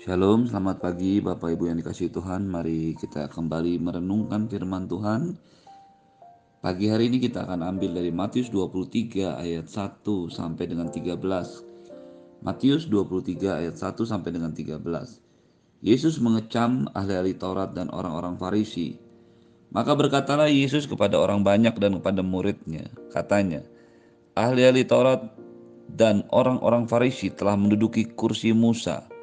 Shalom, selamat pagi Bapak Ibu yang dikasih Tuhan. Mari kita kembali merenungkan firman Tuhan. Pagi hari ini kita akan ambil dari Matius 23 ayat 1 sampai dengan 13. Matius 23 ayat 1 sampai dengan 13. Yesus mengecam ahli-ahli Taurat dan orang-orang Farisi. Maka berkatalah Yesus kepada orang banyak dan kepada muridnya. Katanya, ahli-ahli Taurat dan orang-orang Farisi telah menduduki kursi Musa.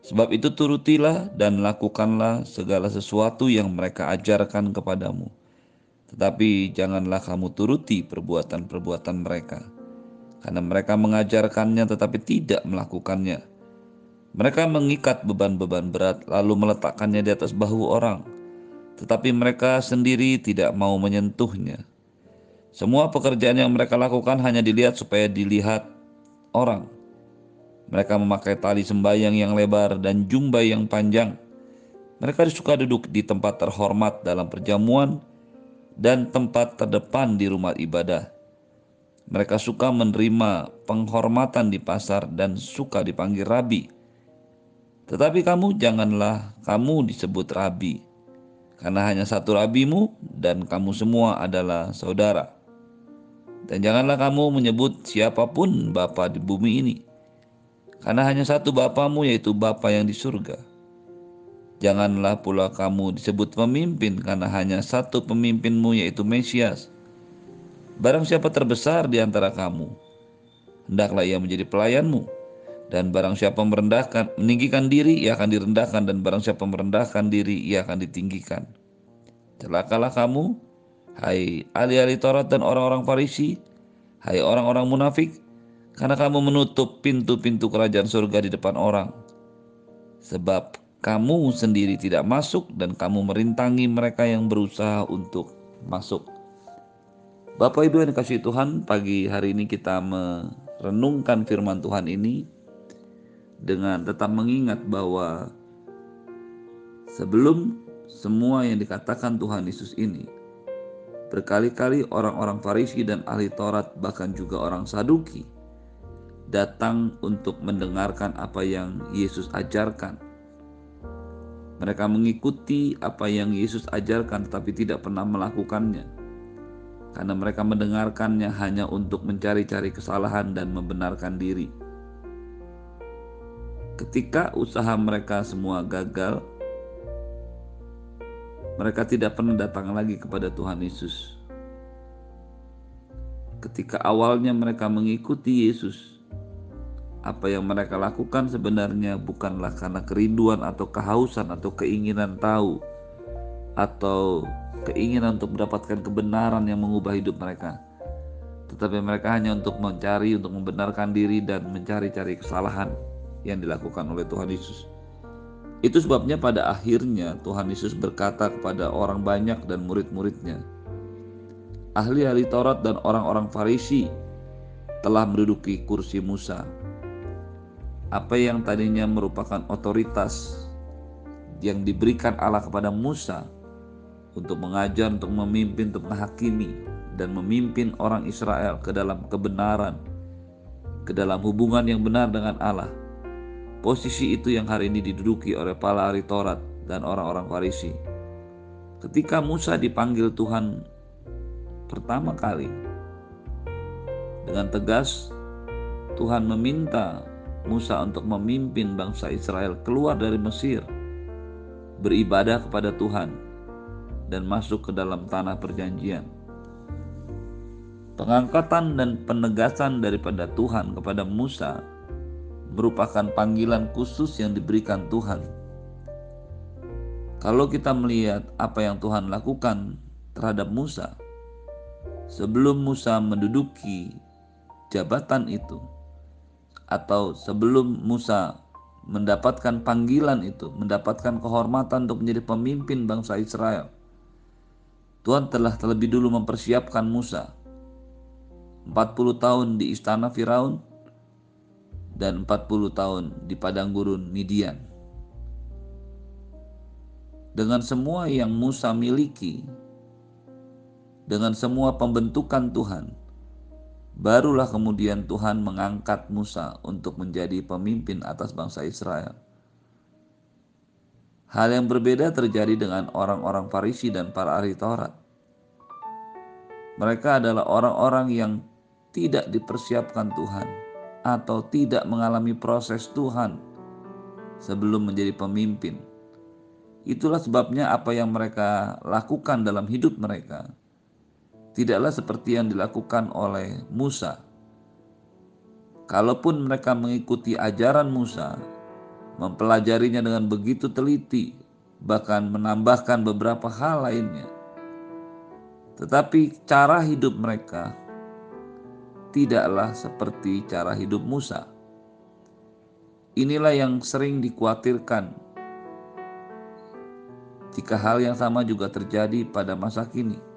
Sebab itu turutilah dan lakukanlah segala sesuatu yang mereka ajarkan kepadamu. Tetapi janganlah kamu turuti perbuatan-perbuatan mereka. Karena mereka mengajarkannya tetapi tidak melakukannya. Mereka mengikat beban-beban berat lalu meletakkannya di atas bahu orang. Tetapi mereka sendiri tidak mau menyentuhnya. Semua pekerjaan yang mereka lakukan hanya dilihat supaya dilihat orang mereka memakai tali sembayang yang lebar dan jumbai yang panjang. Mereka suka duduk di tempat terhormat dalam perjamuan dan tempat terdepan di rumah ibadah. Mereka suka menerima penghormatan di pasar dan suka dipanggil rabi. Tetapi kamu janganlah kamu disebut rabi, karena hanya satu rabimu dan kamu semua adalah saudara. Dan janganlah kamu menyebut siapa pun Bapa di bumi ini, karena hanya satu Bapamu yaitu Bapa yang di surga. Janganlah pula kamu disebut pemimpin karena hanya satu pemimpinmu yaitu Mesias. Barang siapa terbesar di antara kamu, hendaklah ia menjadi pelayanmu. Dan barang siapa merendahkan, meninggikan diri, ia akan direndahkan. Dan barang siapa merendahkan diri, ia akan ditinggikan. Celakalah kamu, hai ahli-ahli Taurat dan orang-orang Farisi, hai orang-orang munafik, karena kamu menutup pintu-pintu kerajaan surga di depan orang. Sebab kamu sendiri tidak masuk dan kamu merintangi mereka yang berusaha untuk masuk. Bapak Ibu yang dikasih Tuhan, pagi hari ini kita merenungkan firman Tuhan ini dengan tetap mengingat bahwa sebelum semua yang dikatakan Tuhan Yesus ini, berkali-kali orang-orang Farisi dan ahli Taurat bahkan juga orang Saduki datang untuk mendengarkan apa yang Yesus ajarkan. Mereka mengikuti apa yang Yesus ajarkan, tetapi tidak pernah melakukannya, karena mereka mendengarkannya hanya untuk mencari-cari kesalahan dan membenarkan diri. Ketika usaha mereka semua gagal, mereka tidak pernah datang lagi kepada Tuhan Yesus. Ketika awalnya mereka mengikuti Yesus, apa yang mereka lakukan sebenarnya bukanlah karena kerinduan atau kehausan atau keinginan tahu atau keinginan untuk mendapatkan kebenaran yang mengubah hidup mereka. Tetapi mereka hanya untuk mencari, untuk membenarkan diri dan mencari-cari kesalahan yang dilakukan oleh Tuhan Yesus. Itu sebabnya pada akhirnya Tuhan Yesus berkata kepada orang banyak dan murid-muridnya, Ahli-ahli Taurat dan orang-orang Farisi telah menduduki kursi Musa apa yang tadinya merupakan otoritas yang diberikan Allah kepada Musa untuk mengajar, untuk memimpin, untuk menghakimi dan memimpin orang Israel ke dalam kebenaran, ke dalam hubungan yang benar dengan Allah. Posisi itu yang hari ini diduduki oleh para ahli Taurat dan orang-orang Farisi. Ketika Musa dipanggil Tuhan pertama kali dengan tegas Tuhan meminta Musa untuk memimpin bangsa Israel keluar dari Mesir, beribadah kepada Tuhan, dan masuk ke dalam tanah perjanjian. Pengangkatan dan penegasan daripada Tuhan kepada Musa merupakan panggilan khusus yang diberikan Tuhan. Kalau kita melihat apa yang Tuhan lakukan terhadap Musa, sebelum Musa menduduki jabatan itu, atau sebelum Musa mendapatkan panggilan itu, mendapatkan kehormatan untuk menjadi pemimpin bangsa Israel. Tuhan telah terlebih dulu mempersiapkan Musa 40 tahun di istana Firaun dan 40 tahun di padang gurun Midian. Dengan semua yang Musa miliki, dengan semua pembentukan Tuhan, Barulah kemudian Tuhan mengangkat Musa untuk menjadi pemimpin atas bangsa Israel. Hal yang berbeda terjadi dengan orang-orang Farisi dan para ahli Taurat. Mereka adalah orang-orang yang tidak dipersiapkan Tuhan atau tidak mengalami proses Tuhan sebelum menjadi pemimpin. Itulah sebabnya apa yang mereka lakukan dalam hidup mereka tidaklah seperti yang dilakukan oleh Musa. Kalaupun mereka mengikuti ajaran Musa, mempelajarinya dengan begitu teliti, bahkan menambahkan beberapa hal lainnya. Tetapi cara hidup mereka tidaklah seperti cara hidup Musa. Inilah yang sering dikhawatirkan jika hal yang sama juga terjadi pada masa kini.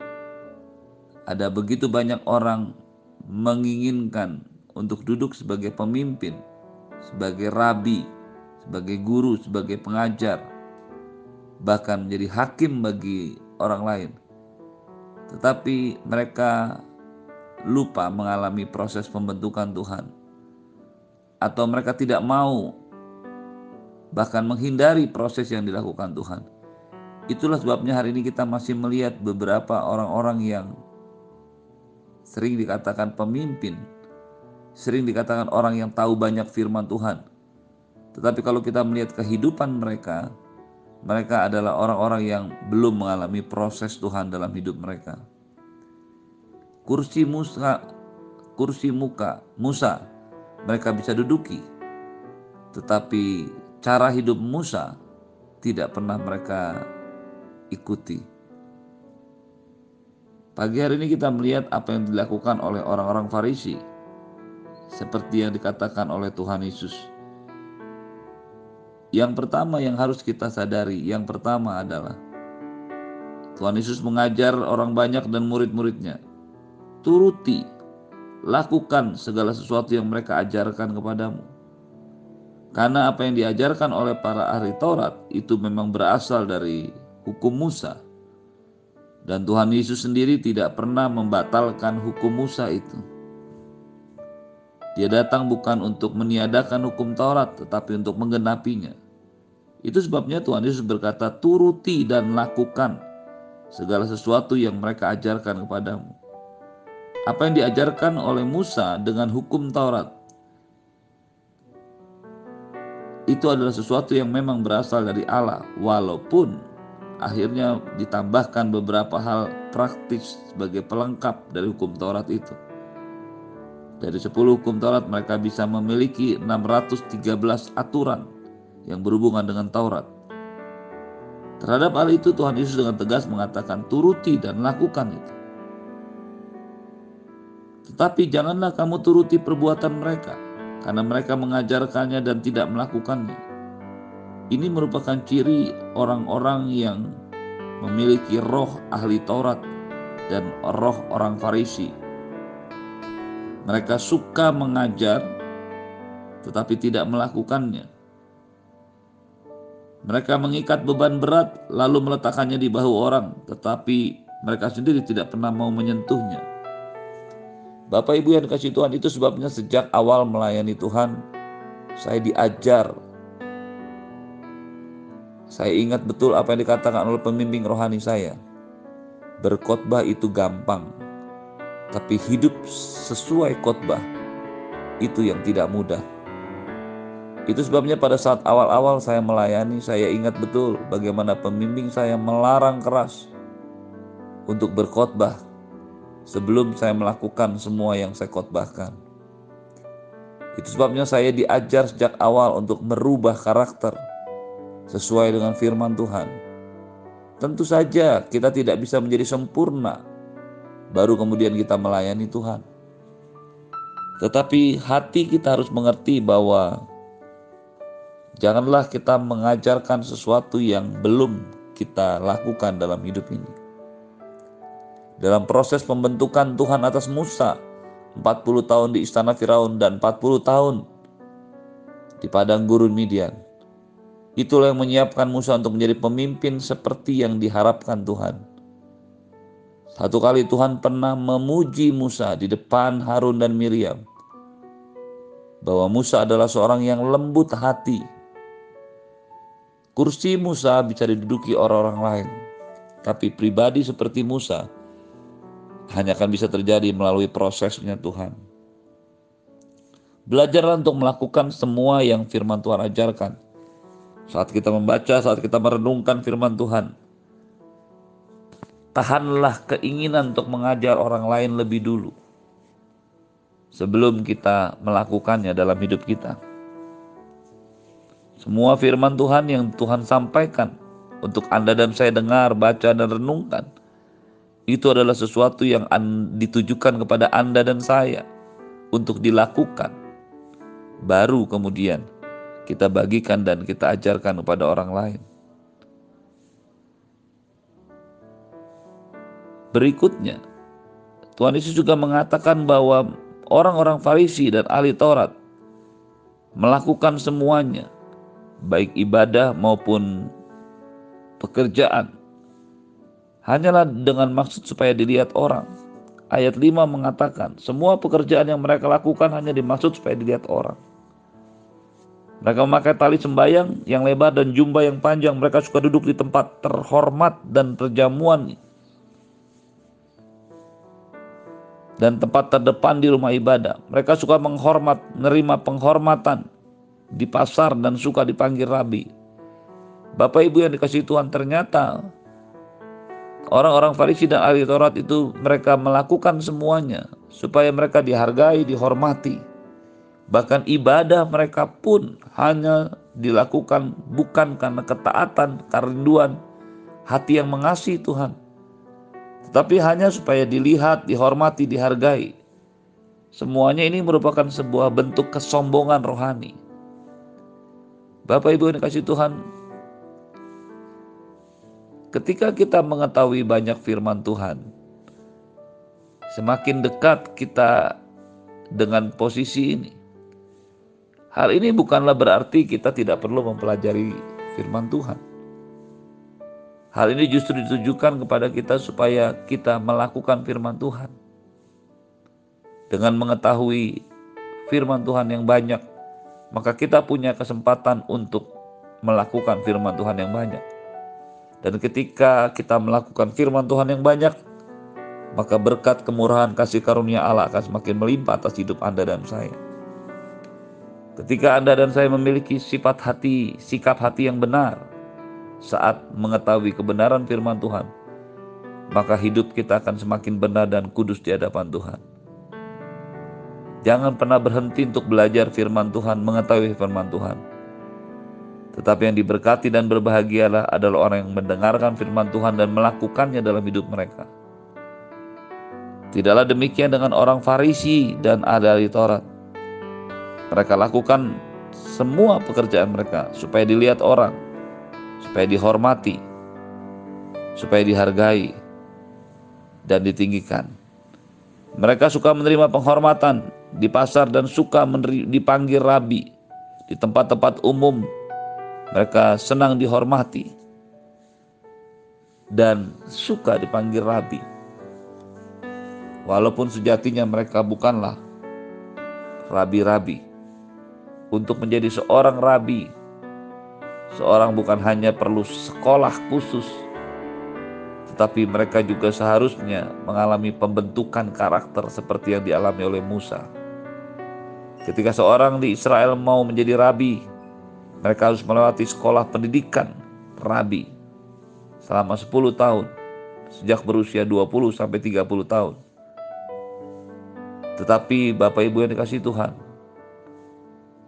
Ada begitu banyak orang menginginkan untuk duduk sebagai pemimpin, sebagai rabi, sebagai guru, sebagai pengajar, bahkan menjadi hakim bagi orang lain. Tetapi mereka lupa mengalami proses pembentukan Tuhan, atau mereka tidak mau bahkan menghindari proses yang dilakukan Tuhan. Itulah sebabnya hari ini kita masih melihat beberapa orang-orang yang sering dikatakan pemimpin, sering dikatakan orang yang tahu banyak firman Tuhan, tetapi kalau kita melihat kehidupan mereka, mereka adalah orang-orang yang belum mengalami proses Tuhan dalam hidup mereka. Kursi Musa, kursi muka Musa, mereka bisa duduki. Tetapi cara hidup Musa tidak pernah mereka ikuti. Pagi hari ini kita melihat apa yang dilakukan oleh orang-orang Farisi, seperti yang dikatakan oleh Tuhan Yesus yang pertama yang harus kita sadari, yang pertama adalah Tuhan Yesus mengajar orang banyak dan murid-muridnya. Turuti, lakukan segala sesuatu yang mereka ajarkan kepadamu. Karena apa yang diajarkan oleh para ahli Taurat itu memang berasal dari hukum Musa. Dan Tuhan Yesus sendiri tidak pernah membatalkan hukum Musa itu. Dia datang bukan untuk meniadakan hukum Taurat, tetapi untuk menggenapinya. Itu sebabnya Tuhan Yesus berkata, "Turuti dan lakukan segala sesuatu yang mereka ajarkan kepadamu." Apa yang diajarkan oleh Musa dengan hukum Taurat itu adalah sesuatu yang memang berasal dari Allah, walaupun akhirnya ditambahkan beberapa hal praktis sebagai pelengkap dari hukum Taurat itu. Dari 10 hukum Taurat mereka bisa memiliki 613 aturan yang berhubungan dengan Taurat. Terhadap hal itu Tuhan Yesus dengan tegas mengatakan turuti dan lakukan itu. Tetapi janganlah kamu turuti perbuatan mereka karena mereka mengajarkannya dan tidak melakukannya. Ini merupakan ciri orang-orang yang memiliki roh ahli Taurat dan roh orang Farisi. Mereka suka mengajar tetapi tidak melakukannya. Mereka mengikat beban berat lalu meletakkannya di bahu orang, tetapi mereka sendiri tidak pernah mau menyentuhnya. Bapak Ibu yang dikasih Tuhan itu sebabnya sejak awal melayani Tuhan, saya diajar. Saya ingat betul apa yang dikatakan oleh pembimbing rohani saya. Berkhotbah itu gampang, tapi hidup sesuai khotbah itu yang tidak mudah. Itu sebabnya pada saat awal-awal saya melayani, saya ingat betul bagaimana pembimbing saya melarang keras untuk berkhotbah sebelum saya melakukan semua yang saya khotbahkan. Itu sebabnya saya diajar sejak awal untuk merubah karakter sesuai dengan firman Tuhan. Tentu saja kita tidak bisa menjadi sempurna baru kemudian kita melayani Tuhan. Tetapi hati kita harus mengerti bahwa Janganlah kita mengajarkan sesuatu yang belum kita lakukan dalam hidup ini. Dalam proses pembentukan Tuhan atas Musa, 40 tahun di istana Firaun dan 40 tahun di padang gurun Midian. Itulah yang menyiapkan Musa untuk menjadi pemimpin seperti yang diharapkan Tuhan. Satu kali Tuhan pernah memuji Musa di depan Harun dan Miriam bahwa Musa adalah seorang yang lembut hati Kursi Musa bisa diduduki orang-orang lain, tapi pribadi seperti Musa hanya akan bisa terjadi melalui prosesnya Tuhan. Belajarlah untuk melakukan semua yang firman Tuhan ajarkan. Saat kita membaca, saat kita merenungkan firman Tuhan, tahanlah keinginan untuk mengajar orang lain lebih dulu sebelum kita melakukannya dalam hidup kita. Semua firman Tuhan yang Tuhan sampaikan untuk Anda dan saya dengar, baca, dan renungkan, itu adalah sesuatu yang ditujukan kepada Anda dan saya untuk dilakukan. Baru kemudian kita bagikan dan kita ajarkan kepada orang lain. Berikutnya, Tuhan Yesus juga mengatakan bahwa orang-orang Farisi dan ahli Taurat melakukan semuanya baik ibadah maupun pekerjaan. Hanyalah dengan maksud supaya dilihat orang. Ayat 5 mengatakan, semua pekerjaan yang mereka lakukan hanya dimaksud supaya dilihat orang. Mereka memakai tali sembayang yang lebar dan jumba yang panjang. Mereka suka duduk di tempat terhormat dan terjamuan. Dan tempat terdepan di rumah ibadah. Mereka suka menghormat, menerima penghormatan di pasar dan suka dipanggil rabi. Bapak Ibu yang dikasih Tuhan ternyata orang-orang Farisi dan ahli Taurat itu mereka melakukan semuanya supaya mereka dihargai, dihormati. Bahkan ibadah mereka pun hanya dilakukan bukan karena ketaatan, kerinduan, hati yang mengasihi Tuhan. Tetapi hanya supaya dilihat, dihormati, dihargai. Semuanya ini merupakan sebuah bentuk kesombongan rohani. Bapak Ibu yang dikasih Tuhan, ketika kita mengetahui banyak firman Tuhan, semakin dekat kita dengan posisi ini. Hal ini bukanlah berarti kita tidak perlu mempelajari firman Tuhan. Hal ini justru ditujukan kepada kita supaya kita melakukan firman Tuhan. Dengan mengetahui firman Tuhan yang banyak, maka kita punya kesempatan untuk melakukan firman Tuhan yang banyak. Dan ketika kita melakukan firman Tuhan yang banyak, maka berkat kemurahan kasih karunia Allah akan semakin melimpah atas hidup Anda dan saya. Ketika Anda dan saya memiliki sifat hati, sikap hati yang benar saat mengetahui kebenaran firman Tuhan, maka hidup kita akan semakin benar dan kudus di hadapan Tuhan. Jangan pernah berhenti untuk belajar firman Tuhan, mengetahui firman Tuhan. Tetapi yang diberkati dan berbahagialah adalah orang yang mendengarkan firman Tuhan dan melakukannya dalam hidup mereka. Tidaklah demikian dengan orang Farisi dan ahli Taurat. Mereka lakukan semua pekerjaan mereka supaya dilihat orang, supaya dihormati, supaya dihargai, dan ditinggikan. Mereka suka menerima penghormatan di pasar dan suka dipanggil rabi di tempat-tempat umum. Mereka senang dihormati dan suka dipanggil rabi. Walaupun sejatinya mereka bukanlah rabi-rabi. Untuk menjadi seorang rabi, seorang bukan hanya perlu sekolah khusus, tetapi mereka juga seharusnya mengalami pembentukan karakter seperti yang dialami oleh Musa. Ketika seorang di Israel mau menjadi rabi, mereka harus melewati sekolah pendidikan rabi selama 10 tahun, sejak berusia 20 sampai 30 tahun. Tetapi Bapak Ibu yang dikasih Tuhan,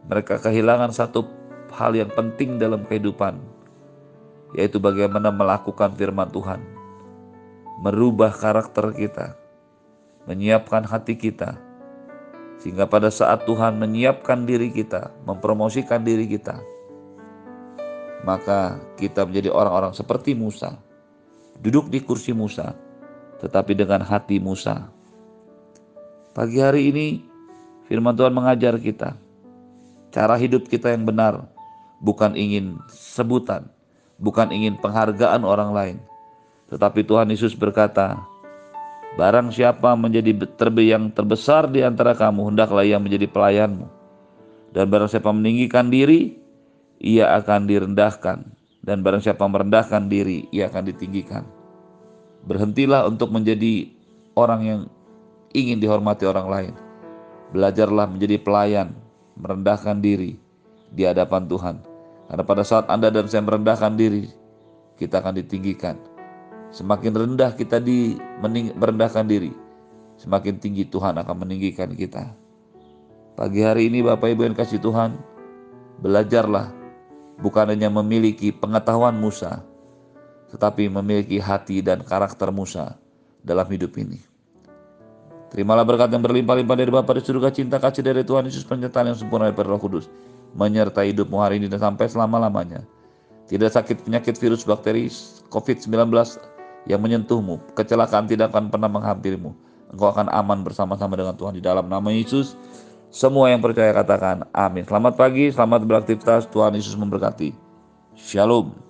mereka kehilangan satu hal yang penting dalam kehidupan, yaitu bagaimana melakukan firman Tuhan, merubah karakter kita, menyiapkan hati kita, sehingga pada saat Tuhan menyiapkan diri kita, mempromosikan diri kita, maka kita menjadi orang-orang seperti Musa, duduk di kursi Musa, tetapi dengan hati Musa. Pagi hari ini firman Tuhan mengajar kita, cara hidup kita yang benar, bukan ingin sebutan, bukan ingin penghargaan orang lain, tetapi Tuhan Yesus berkata, Barang siapa menjadi terbe yang terbesar di antara kamu, hendaklah ia menjadi pelayanmu. Dan barang siapa meninggikan diri, ia akan direndahkan. Dan barang siapa merendahkan diri, ia akan ditinggikan. Berhentilah untuk menjadi orang yang ingin dihormati orang lain. Belajarlah menjadi pelayan, merendahkan diri di hadapan Tuhan. Karena pada saat Anda dan saya merendahkan diri, kita akan ditinggikan. Semakin rendah kita di merendahkan diri, semakin tinggi Tuhan akan meninggikan kita. Pagi hari ini Bapak Ibu yang kasih Tuhan, belajarlah bukan hanya memiliki pengetahuan Musa, tetapi memiliki hati dan karakter Musa dalam hidup ini. Terimalah berkat yang berlimpah-limpah dari Bapa di surga, cinta kasih dari Tuhan Yesus, penyertaan yang sempurna dari Roh Kudus, menyertai hidupmu hari ini dan sampai selama-lamanya. Tidak sakit penyakit virus bakteri COVID-19 yang menyentuhmu, kecelakaan tidak akan pernah menghampirimu. Engkau akan aman bersama-sama dengan Tuhan di dalam nama Yesus. Semua yang percaya katakan amin. Selamat pagi, selamat beraktivitas. Tuhan Yesus memberkati. Shalom.